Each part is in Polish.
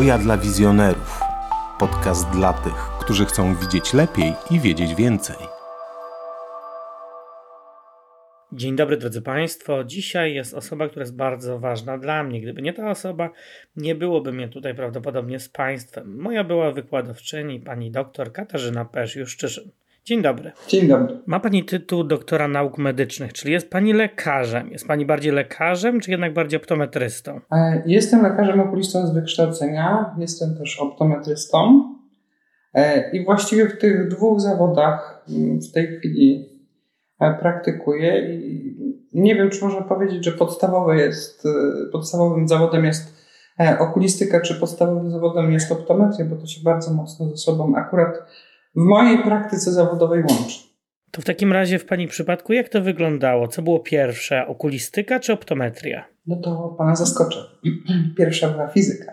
Oja dla wizjonerów. Podcast dla tych, którzy chcą widzieć lepiej i wiedzieć więcej. Dzień dobry drodzy Państwo. Dzisiaj jest osoba, która jest bardzo ważna dla mnie. Gdyby nie ta osoba, nie byłoby mnie tutaj prawdopodobnie z Państwem. Moja była wykładowczyni, pani doktor Katarzyna Pesz-Juszczyszyn. Dzień dobry. Dzień dobry. Ma Pani tytuł doktora nauk medycznych, czyli jest Pani lekarzem. Jest Pani bardziej lekarzem, czy jednak bardziej optometrystą? E, jestem lekarzem okulistą z wykształcenia, jestem też optometrystą e, i właściwie w tych dwóch zawodach mm, w tej chwili e, praktykuję i nie wiem, czy można powiedzieć, że podstawowy jest, podstawowym zawodem jest okulistyka, czy podstawowym zawodem jest optometria, bo to się bardzo mocno ze sobą akurat w mojej praktyce zawodowej łączy. To w takim razie w Pani przypadku jak to wyglądało? Co było pierwsze, okulistyka czy optometria? No to Pana zaskoczę. Pierwsza była fizyka.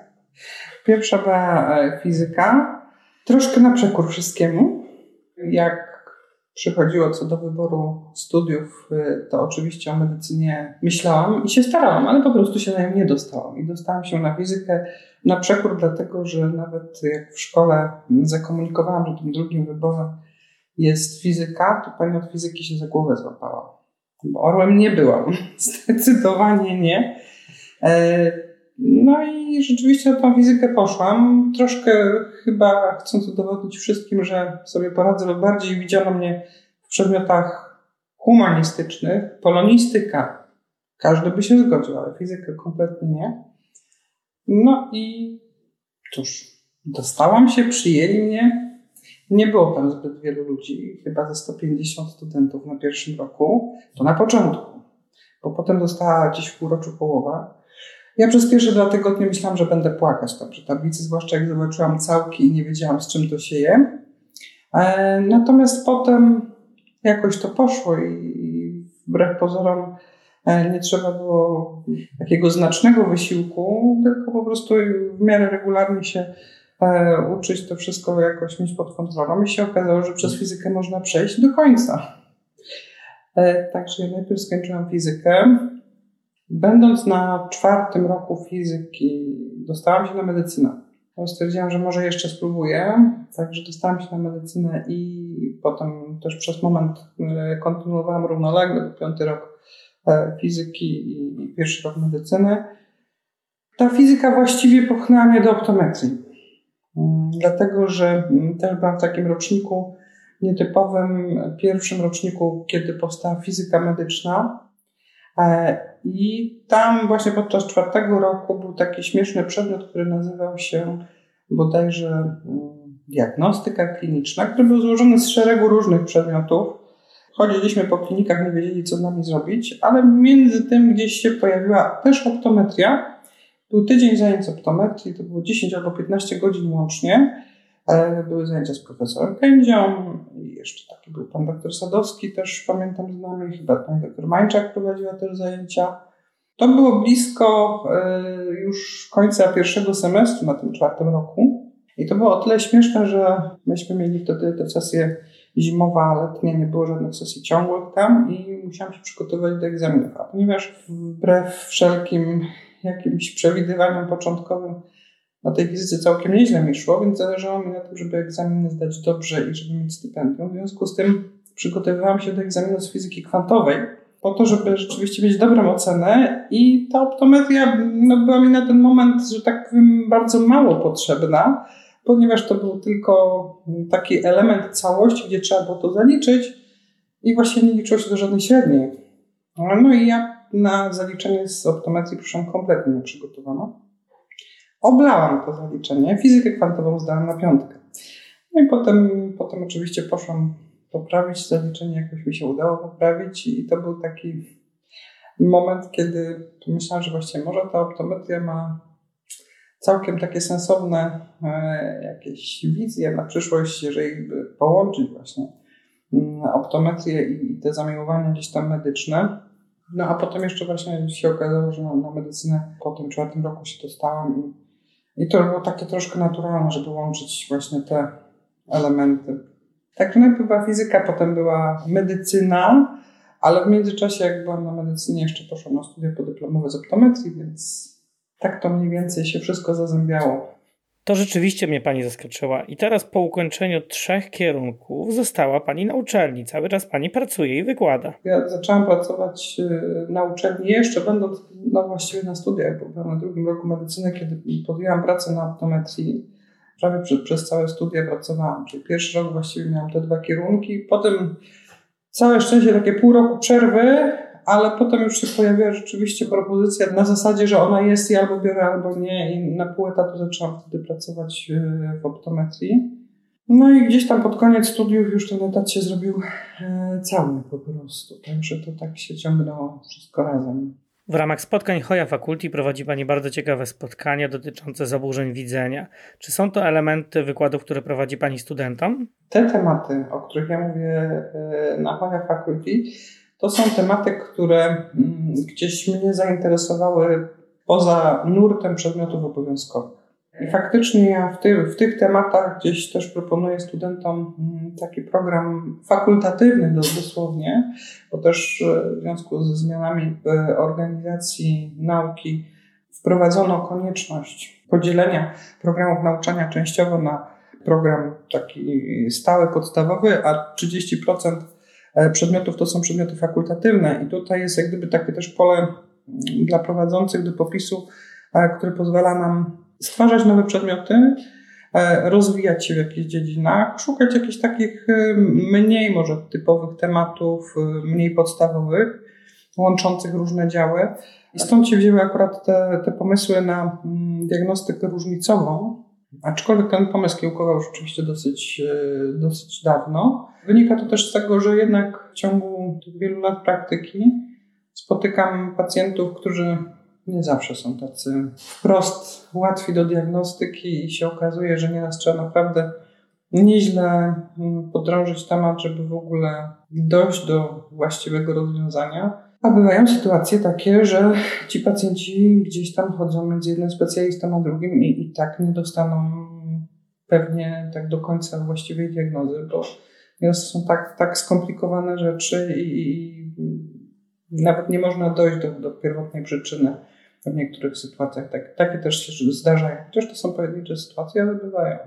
Pierwsza była e, fizyka, troszkę na przekór wszystkiemu. Jak przychodziło co do wyboru studiów, e, to oczywiście o medycynie myślałam i się starałam, ale po prostu się na nią nie dostałam. I dostałam się na fizykę na przekór, dlatego że nawet jak w szkole zakomunikowałam, że tym drugim wyborem jest fizyka, to pani od fizyki się za głowę złapała. Bo orłem nie byłam. Zdecydowanie nie. No i rzeczywiście na tą fizykę poszłam. Troszkę chyba chcąc udowodnić wszystkim, że sobie poradzę, bo bardziej widziano mnie w przedmiotach humanistycznych, polonistyka. Każdy by się zgodził, ale fizykę kompletnie nie. No i cóż, dostałam się, przyjęli mnie. Nie było tam zbyt wielu ludzi, chyba ze 150 studentów na pierwszym roku. To na początku, bo potem dostała gdzieś w półroczu połowa. Ja przez pierwsze dwa tygodnie myślałam, że będę płakać tam przy tablicy, zwłaszcza jak zobaczyłam całki i nie wiedziałam z czym to się je. E, natomiast potem jakoś to poszło i wbrew pozorom E, nie trzeba było takiego znacznego wysiłku, tylko po prostu w miarę regularnie się e, uczyć to wszystko jakoś mieć pod kontrolą i się okazało, że przez fizykę można przejść do końca. Także najpierw skończyłam fizykę. Będąc na czwartym roku fizyki, dostałam się na medycynę. Stwierdziłam, że może jeszcze spróbuję, także dostałam się na medycynę i potem też przez moment kontynuowałam równolegle, piąty rok E, fizyki i pierwszy rok medycyny. Ta fizyka właściwie popchnęła mnie do optometrii. Mm, dlatego, że mm, też byłam w takim roczniku nietypowym, pierwszym roczniku, kiedy powstała fizyka medyczna. E, I tam właśnie podczas czwartego roku był taki śmieszny przedmiot, który nazywał się bodajże mm, diagnostyka kliniczna, który był złożony z szeregu różnych przedmiotów. Chodziliśmy po klinikach, nie wiedzieli, co z nami zrobić, ale między tym gdzieś się pojawiła też optometria. Był tydzień zajęć optometrii, to było 10 albo 15 godzin łącznie. Były zajęcia z profesorem Kędzią i jeszcze taki był pan doktor Sadowski, też pamiętam z nami, chyba pan doktor Mańczak prowadziła też zajęcia. To było blisko e, już końca pierwszego semestru na tym czwartym roku. I to było o tyle śmieszne, że myśmy mieli wtedy te sesje zimowa, letnia, nie było żadnych sesji ciągłych tam i musiałam się przygotować do egzaminów. A ponieważ wbrew wszelkim jakimś przewidywaniom początkowym na tej fizyce całkiem nieźle mi szło, więc zależało mi na tym, żeby egzaminy zdać dobrze i żeby mieć stypendium. W związku z tym przygotowywałam się do egzaminu z fizyki kwantowej po to, żeby rzeczywiście mieć dobrą ocenę i ta optometria no, była mi na ten moment, że tak powiem, bardzo mało potrzebna ponieważ to był tylko taki element całości, gdzie trzeba było to zaliczyć i właśnie nie liczyło się do żadnej średniej. No i ja na zaliczenie z optometrii przyszłam kompletnie nieprzygotowana. Oblałam to zaliczenie. Fizykę kwantową zdałam na piątkę. No i potem, potem oczywiście poszłam poprawić zaliczenie, jakoś mi się udało poprawić i to był taki moment, kiedy myślałam, że właściwie może ta optometria ma całkiem takie sensowne e, jakieś wizje na przyszłość, jeżeli połączyć właśnie mm, optometrię i te zamiłowania gdzieś tam medyczne. No a potem jeszcze właśnie się okazało, że na, medycynę po tym czwartym roku się dostałam i, i to było takie troszkę naturalne, żeby łączyć właśnie te elementy. Także najpierw była fizyka, potem była medycyna, ale w międzyczasie jak byłam na medycynie jeszcze poszłam na studia podyplomowe z optometrii, więc tak to mniej więcej się wszystko zazębiało. To rzeczywiście mnie pani zaskoczyła. I teraz po ukończeniu trzech kierunków została pani na uczelni. Cały czas pani pracuje i wykłada. Ja zaczęłam pracować y, na uczelni jeszcze będąc no właściwie na studiach, bo byłam na drugim roku medycyny, kiedy podjęłam pracę na optometrii. Prawie przez, przez całe studia pracowałam. Czyli pierwszy rok właściwie miałam te dwa kierunki. Potem całe szczęście takie pół roku przerwy, ale potem już się pojawiła rzeczywiście propozycja na zasadzie, że ona jest i albo biorę, albo nie i na pół etatu zaczęłam wtedy pracować e, w optometrii. No i gdzieś tam pod koniec studiów już ten etat się zrobił e, cały po prostu, także to tak się ciągnęło wszystko razem. W ramach spotkań Hoja Faculty prowadzi Pani bardzo ciekawe spotkania dotyczące zaburzeń widzenia. Czy są to elementy wykładów, które prowadzi Pani studentom? Te tematy, o których ja mówię e, na Hoja Faculty, to są tematy, które mm, gdzieś mnie zainteresowały poza nurtem przedmiotów obowiązkowych. I faktycznie ja w, ty, w tych tematach gdzieś też proponuję studentom mm, taki program fakultatywny dosłownie, bo też e, w związku ze zmianami w organizacji nauki wprowadzono konieczność podzielenia programów nauczania częściowo na program taki stały, podstawowy, a 30% E, przedmiotów to są przedmioty fakultatywne i tutaj jest jak gdyby takie też pole mm, dla prowadzących do popisu, e, które pozwala nam stwarzać nowe przedmioty, e, rozwijać się w jakichś dziedzinach, szukać jakichś takich mniej może typowych tematów, mniej podstawowych, łączących różne działy. I stąd się wzięły akurat te, te pomysły na mm, diagnostykę różnicową, Aczkolwiek ten pomysł kiełkował rzeczywiście dosyć, e, dosyć dawno. Wynika to też z tego, że jednak w ciągu tych wielu lat praktyki spotykam pacjentów, którzy nie zawsze są tacy wprost łatwi do diagnostyki i się okazuje, że nieraz trzeba naprawdę nieźle mm, podrążyć temat, żeby w ogóle dojść do właściwego rozwiązania. A bywają sytuacje takie, że ci pacjenci gdzieś tam chodzą między jednym specjalistą a drugim i, i tak nie dostaną pewnie tak do końca właściwej diagnozy, bo nieraz są tak, tak skomplikowane rzeczy i, i nawet nie można dojść do, do pierwotnej przyczyny w niektórych sytuacjach. Tak, takie też się zdarzają. Chociaż to są pojedyncze sytuacje, ale bywają.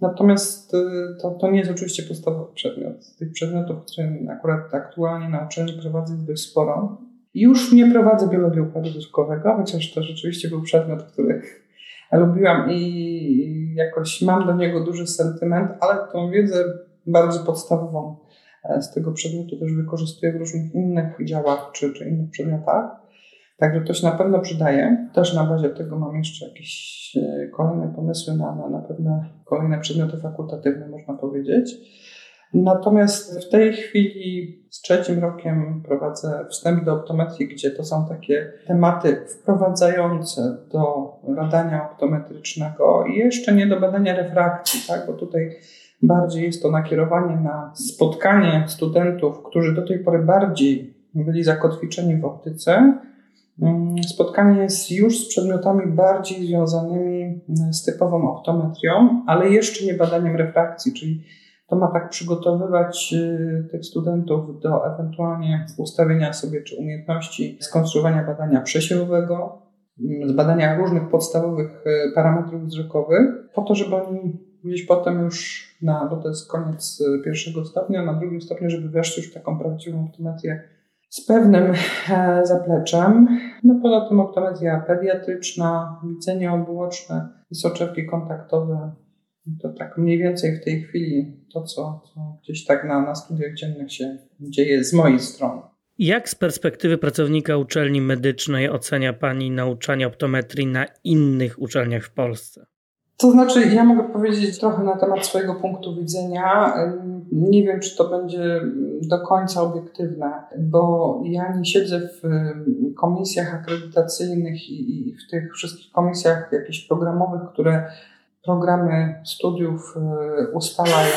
Natomiast y, to, to nie jest oczywiście podstawowy przedmiot. Tych przedmiotów, które akurat aktualnie na uczelni prowadzę jest dość sporo. Już nie prowadzę biologii układu żywkowego, chociaż to rzeczywiście był przedmiot, który lubiłam i jakoś mam do niego duży sentyment, ale tą wiedzę bardzo podstawową e, z tego przedmiotu też wykorzystuję w różnych innych działach czy, czy innych przedmiotach. Także to się na pewno przydaje. Też na bazie tego mam jeszcze jakieś e, kolejne pomysły na, na, na pewne kolejne przedmioty fakultatywne, można powiedzieć. Natomiast w tej chwili z trzecim rokiem prowadzę wstęp do optometrii, gdzie to są takie tematy wprowadzające do badania optometrycznego i jeszcze nie do badania refrakcji, tak? bo tutaj bardziej jest to nakierowanie na spotkanie studentów, którzy do tej pory bardziej byli zakotwiczeni w optyce, spotkanie jest już z przedmiotami bardziej związanymi mm, z typową optometrią, ale jeszcze nie badaniem refrakcji, czyli to ma tak przygotowywać y, tych studentów do ewentualnie ustawienia sobie czy umiejętności skonstruowania badania przesiewowego, mm, badania różnych podstawowych y, parametrów wzrokowych, po to, żeby oni gdzieś potem już na, bo to jest koniec y, pierwszego stopnia, na drugim stopniu, żeby weszli już w taką prawdziwą optometrię z pewnym e, zapleczem. No poza tym optometria pediatryczna, widzenie obuoczne i soczewki kontaktowe. To tak mniej więcej w tej chwili to, co, co gdzieś tak na, na studiach dziennych się dzieje z mojej strony. Jak z perspektywy pracownika uczelni medycznej ocenia Pani nauczanie optometrii na innych uczelniach w Polsce? To znaczy, ja mogę powiedzieć trochę na temat swojego punktu widzenia. Nie wiem, czy to będzie do końca obiektywne, bo ja nie siedzę w komisjach akredytacyjnych i w tych wszystkich komisjach jakichś programowych, które programy studiów e, ustalają.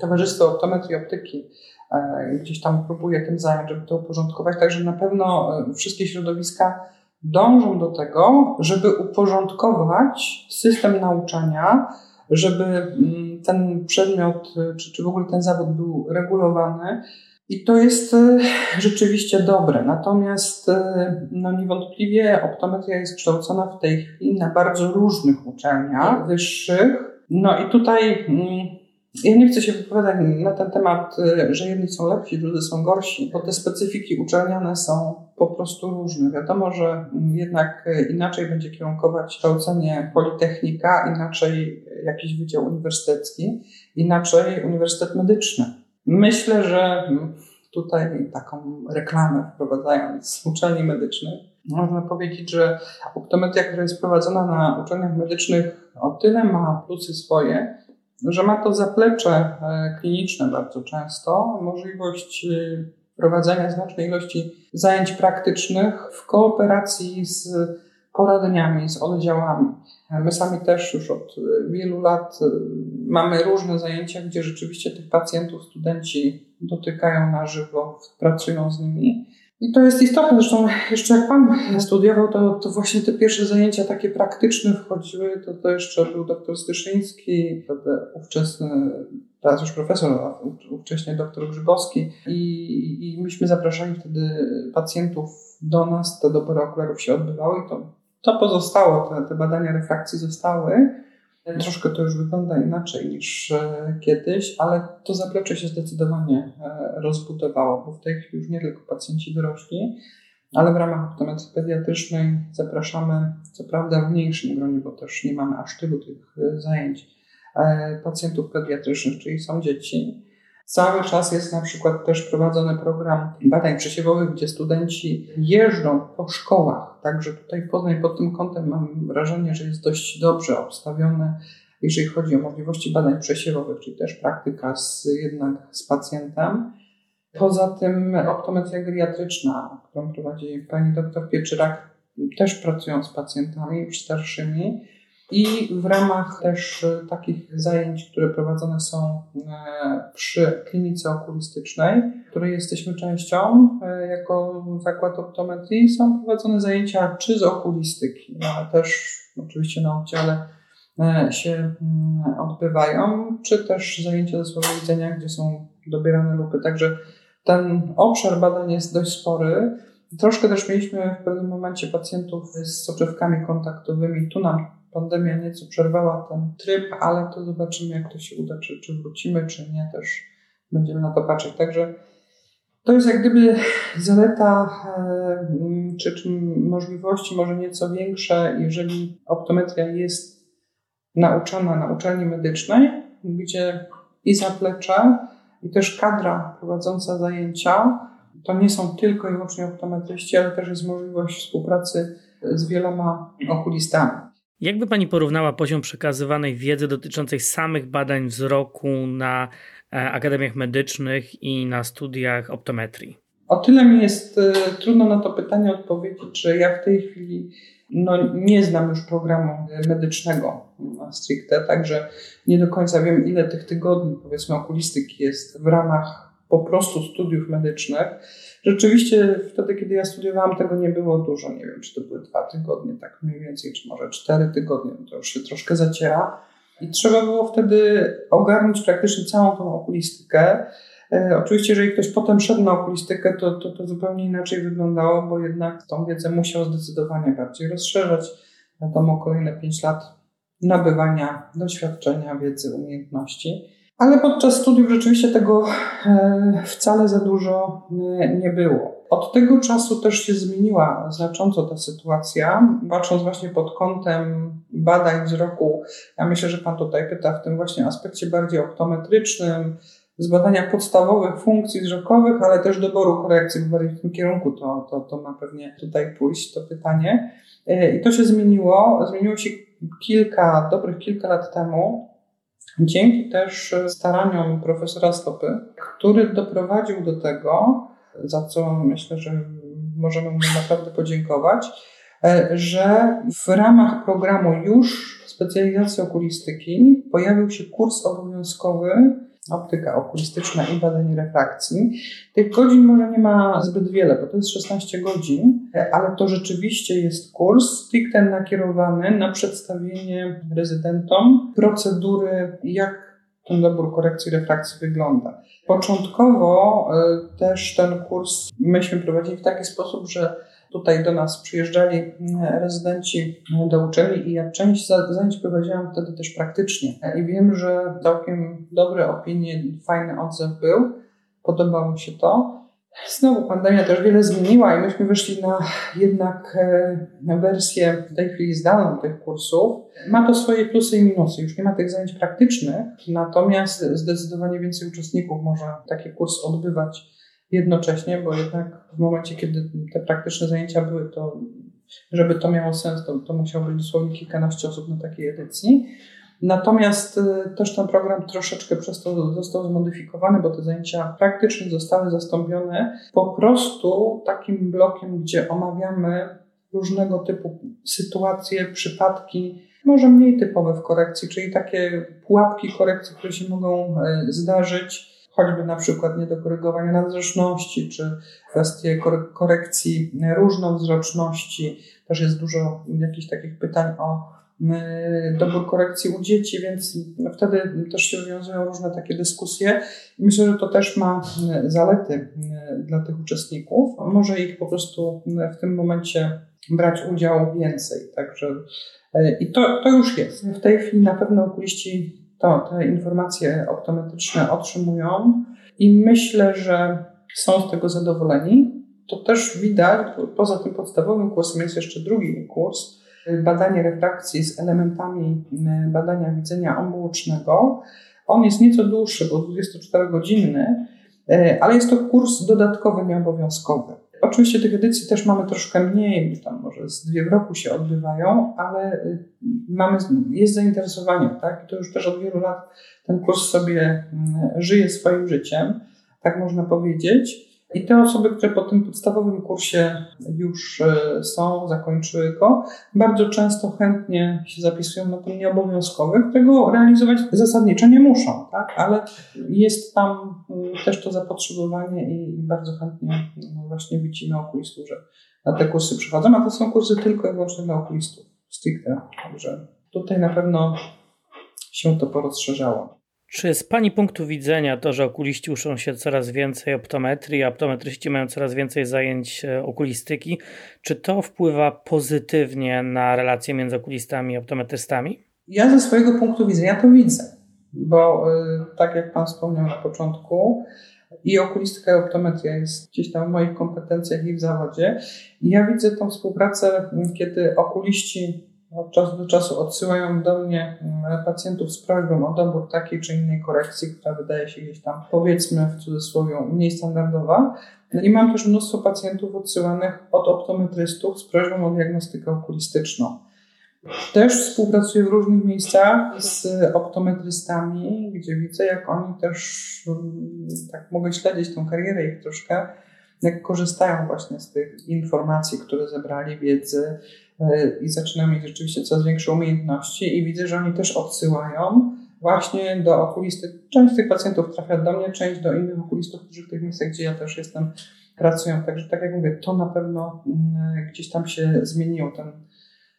Towarzystwo Optometrii Optyki e, gdzieś tam próbuje tym zająć, żeby to uporządkować. Także na pewno e, wszystkie środowiska dążą do tego, żeby uporządkować system nauczania, żeby mm, ten przedmiot, czy, czy w ogóle ten zawód był regulowany. I to jest e, rzeczywiście dobre. Natomiast e, no niewątpliwie optometria jest kształcona w tej chwili na bardzo różnych uczelniach wyższych. No i tutaj mm, ja nie chcę się wypowiadać na ten temat, y, że jedni są lepsi, drudzy są gorsi, bo te specyfiki uczelniane są po prostu różne. Wiadomo, że jednak inaczej będzie kierunkować kształcenie Politechnika, inaczej jakiś wydział uniwersytecki, inaczej uniwersytet medyczny. Myślę, że tutaj taką reklamę wprowadzając uczelni medycznych, można powiedzieć, że optometria, która jest prowadzona na uczelniach medycznych, o tyle ma plusy swoje, że ma to zaplecze e, kliniczne bardzo często, możliwość e, prowadzenia znacznej ilości zajęć praktycznych w kooperacji z poradniami, z oddziałami. My sami też już od wielu lat e, mamy różne zajęcia, gdzie rzeczywiście tych pacjentów studenci dotykają na żywo, pracują z nimi. I to jest istotne. Zresztą jeszcze jak Pan studiował, to, to właśnie te pierwsze zajęcia takie praktyczne wchodziły. To, to jeszcze był doktor Styszyński, ówczesny, teraz już profesor, a ówcześnie doktor Grzybowski. I, I myśmy zapraszali wtedy pacjentów do nas. Te dobory okularów się odbywały i to, to pozostało. Te, te badania refrakcji zostały. Troszkę to już wygląda inaczej niż e, kiedyś, ale to zaplecze się zdecydowanie e, rozbudowało, bo w tej chwili już nie tylko pacjenci dorośli, ale w ramach optometrii pediatrycznej zapraszamy, co prawda w mniejszym gronie, bo też nie mamy aż tylu tych e, zajęć, pacjentów pediatrycznych, czyli są dzieci, Cały czas jest na przykład też prowadzony program badań przesiewowych, gdzie studenci jeżdżą po szkołach. Także tutaj Poznań pod tym kątem mam wrażenie, że jest dość dobrze obstawiony, jeżeli chodzi o możliwości badań przesiewowych, czyli też praktyka z, jednak z pacjentem. Poza tym optometria geriatryczna, którą prowadzi pani doktor Pieczyrak, też pracują z pacjentami starszymi. I w ramach też e, takich zajęć, które prowadzone są e, przy klinice okulistycznej, której jesteśmy częścią e, jako zakład optometrii, są prowadzone zajęcia czy z okulistyki, no, ale też oczywiście na oddziale się mm, odbywają, czy też zajęcia ze słabowidzenia, gdzie są dobierane lupy. Także ten obszar badań jest dość spory. Troszkę też mieliśmy w pewnym momencie pacjentów z soczewkami kontaktowymi. Tu nam pandemia nieco przerwała ten tryb, ale to zobaczymy, jak to się uda, czy, czy wrócimy, czy nie, też będziemy na to patrzeć. Także to jest jak gdyby zaleta, e, czy, czy możliwości może nieco większe, jeżeli optometria jest nauczana na uczelni medycznej, gdzie i zaplecze, i też kadra prowadząca zajęcia to nie są tylko i wyłącznie optometryści, ale też jest możliwość współpracy z wieloma okulistami. Jakby Pani porównała poziom przekazywanej wiedzy dotyczącej samych badań wzroku na e, akademiach medycznych i na studiach optometrii? O tyle mi jest y, trudno na to pytanie odpowiedzieć, że ja w tej chwili no, nie znam już programu medycznego stricte, także nie do końca wiem, ile tych tygodni, powiedzmy, okulistyki jest w ramach po prostu studiów medycznych. Rzeczywiście wtedy, kiedy ja studiowałam, tego nie było dużo. Nie wiem, czy to były dwa tygodnie, tak mniej więcej, czy może cztery tygodnie. To już się troszkę zaciera. I trzeba było wtedy ogarnąć praktycznie całą tą okulistykę. E, oczywiście, jeżeli ktoś potem szedł na okulistykę, to, to, to zupełnie inaczej wyglądało, bo jednak tą wiedzę musiał zdecydowanie bardziej rozszerzać. Wiadomo, kolejne pięć lat nabywania doświadczenia, wiedzy, umiejętności. Ale podczas studiów rzeczywiście tego e, wcale za dużo nie było. Od tego czasu też się zmieniła znacząco ta sytuacja. Patrząc właśnie pod kątem badań wzroku, ja myślę, że Pan tutaj pyta w tym właśnie aspekcie bardziej optometrycznym, z badania podstawowych funkcji wzrokowych, ale też doboru korekcji, bo bardziej w tym kierunku to, to, to ma pewnie tutaj pójść, to pytanie. E, I to się zmieniło. Zmieniło się kilka, dobrych kilka lat temu. Dzięki też staraniom profesora Stopy, który doprowadził do tego, za co myślę, że możemy mu naprawdę podziękować, e, że w ramach programu już specjalizacji okulistyki pojawił się kurs obowiązkowy optyka okulistyczna i badanie refrakcji. Tych godzin może nie ma zbyt wiele, bo to jest 16 godzin, ale to rzeczywiście jest kurs stricte nakierowany na przedstawienie rezydentom procedury, jak ten dobór korekcji refrakcji wygląda. Początkowo y, też ten kurs myśmy prowadzili w taki sposób, że tutaj do nas przyjeżdżali y, rezydenci do uczelni i ja część zajęć prowadziłam wtedy też praktycznie. I wiem, że całkiem dobre opinie, fajny odzew był, podobało się to. Znowu pandemia też wiele zmieniła i myśmy wyszli na jednak e, wersję w tej chwili zdalną tych kursów. Ma to swoje plusy i minusy. Już nie ma tych zajęć praktycznych, natomiast zdecydowanie więcej uczestników może taki kurs odbywać jednocześnie, bo jednak w momencie, kiedy te praktyczne zajęcia były, to żeby to miało sens, to, to musiało być dosłownie kilkanaście osób na takiej edycji. Natomiast y, też ten program troszeczkę przez to został zmodyfikowany, bo te zajęcia praktycznie zostały zastąpione po prostu takim blokiem, gdzie omawiamy różnego typu sytuacje, przypadki, może mniej typowe w korekcji, czyli takie pułapki korekcji, które się mogą e, zdarzyć, choćby na przykład nie do korygowania nadzroczności, czy kwestie korekcji różnowzroczności. Też jest dużo jakichś takich pytań o dobór korekcji u dzieci, więc wtedy też się wiązują różne takie dyskusje. Myślę, że to też ma zalety dla tych uczestników. Może ich po prostu w tym momencie brać udział więcej. Także e, i to, to już jest. W tej chwili na pewno okuliści to, te informacje optometryczne otrzymują i myślę, że są z tego zadowoleni. To też widać, poza tym podstawowym kursem jest jeszcze drugi kurs, badanie refrakcji z elementami e, badania widzenia obuocznego. On jest nieco dłuższy, bo 24-godzinny, e, ale jest to kurs dodatkowy, nieobowiązkowy. Oczywiście tych edycji też mamy troszkę mniej, tam może z dwie w roku się odbywają, ale e, mamy, jest zainteresowanie, tak? I to już też od wielu lat ten kurs sobie mm, żyje swoim życiem, tak można powiedzieć. I te osoby, które po tym podstawowym kursie już e, są, zakończyły go, bardzo często chętnie się zapisują na ten nieobowiązkowy, którego realizować zasadniczo nie muszą, tak? ale jest tam mm, też to zapotrzebowanie i bardzo chętnie no właśnie widzimy okulistów, że na te kursy przychodzą, a to są kursy tylko i wyłącznie dla okulistów, stricte. Także tutaj na pewno się to porozszerzało. Czy z Pani punktu widzenia to, że okuliści uczą się coraz więcej optometrii, a optometryści mają coraz więcej zajęć e, okulistyki, czy to wpływa pozytywnie na relacje między okulistami i optometrystami? Ja ze swojego punktu widzenia to widzę, bo e, tak jak Pan wspomniał na początku, i okulistyka i optometria jest gdzieś tam w moich kompetencjach i w zawodzie. Ja widzę tą współpracę, kiedy okuliści od czasu do czasu odsyłają do mnie mm, pacjentów z prośbą o dobór takiej czy innej korekcji, która wydaje się gdzieś tam, powiedzmy w cudzysłowie, mniej standardowa. I mam też mnóstwo pacjentów odsyłanych od optometrystów z prośbą o diagnostykę okulistyczną. Też współpracuję w różnych miejscach z optometrystami, gdzie widzę, jak oni też, mm, tak mogę śledzić tą karierę ich troszkę, jak korzystają właśnie z tych informacji, które zebrali, wiedzy, i zaczynam mieć rzeczywiście coraz większe umiejętności i widzę, że oni też odsyłają właśnie do okulisty. Część tych pacjentów trafia do mnie, część do innych okulistów, którzy w tych miejscach, gdzie ja też jestem, pracują. Także tak jak mówię, to na pewno mm, gdzieś tam się zmieniło. Ten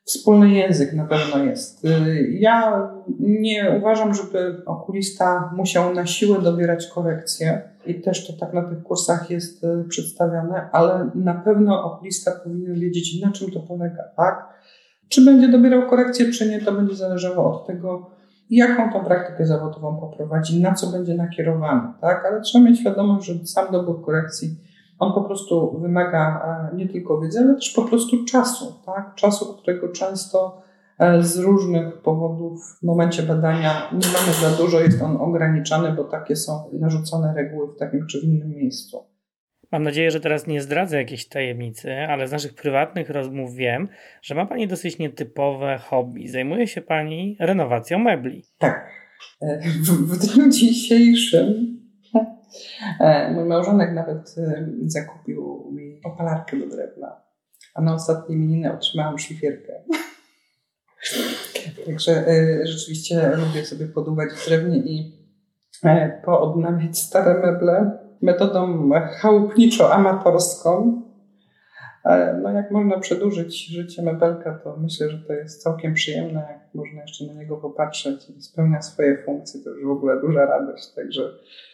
wspólny język na pewno jest. Y, ja nie uważam, żeby okulista musiał na siłę dobierać korekcje i też to tak na tych kursach jest y, przedstawiane, ale na pewno okulista powinien wiedzieć, na czym to polega, tak? Czy będzie dobierał korekcję, czy nie, to będzie zależało od tego, jaką tą praktykę zawodową poprowadzi, na co będzie nakierowany, tak? Ale trzeba mieć świadomość, że sam dobór korekcji on po prostu wymaga e, nie tylko wiedzy, ale też po prostu czasu, tak? Czasu, którego często e, z różnych powodów w momencie badania nie mamy za dużo, jest on ograniczany, bo takie są narzucone reguły w takim czy w innym miejscu. Mam nadzieję, że teraz nie zdradzę jakiejś tajemnicy, ale z naszych prywatnych rozmów wiem, że ma Pani dosyć nietypowe hobby. Zajmuje się Pani renowacją mebli. Tak. E, w, dniu dzisiejszym mój małżonek nawet e, zakupił mi opalarkę do drewna, a na ostatniej imieniny otrzymałam szlifierkę. Także e, rzeczywiście lubię sobie podłuwać w drewnie i poodnawiać stare meble metodą chałupniczo-amatorską. E, no jak można przedłużyć życie mebelka, to myślę, że to jest całkiem przyjemne. Jak można jeszcze na niego popatrzeć i spełnia swoje funkcje, to już w ogóle duża radość. Także e,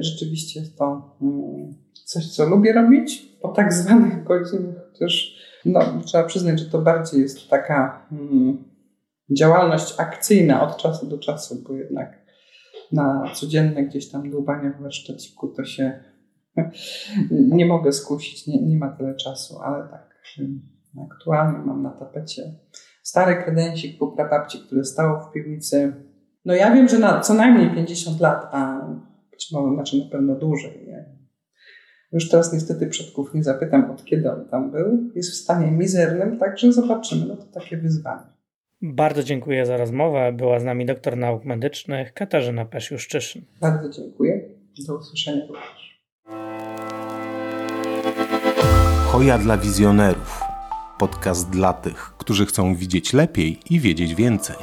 rzeczywiście jest to mm, coś, co lubię robić po tak zwanych godzinach. Też no, trzeba przyznać, że to bardziej jest taka mm, działalność akcyjna od czasu do czasu, bo jednak na codzienne gdzieś tam dłubanie w warsztaciku to się nie mogę skusić, nie, nie ma tyle czasu, ale tak aktualnie mam na tapecie stary kredensik po prababci, które stało w piwnicy. No ja wiem, że na co najmniej 50 lat, a być może znaczy na pewno dłużej. Nie? Już teraz niestety przodków nie zapytam, od kiedy on tam był. Jest w stanie mizernym, także zobaczymy. No to takie wyzwanie. Bardzo dziękuję za rozmowę. Była z nami doktor nauk medycznych Katarzyna Pesiuszczyszyn. Bardzo dziękuję. Do usłyszenia również. Hoja dla wizjonerów. Podcast dla tych, którzy chcą widzieć lepiej i wiedzieć więcej.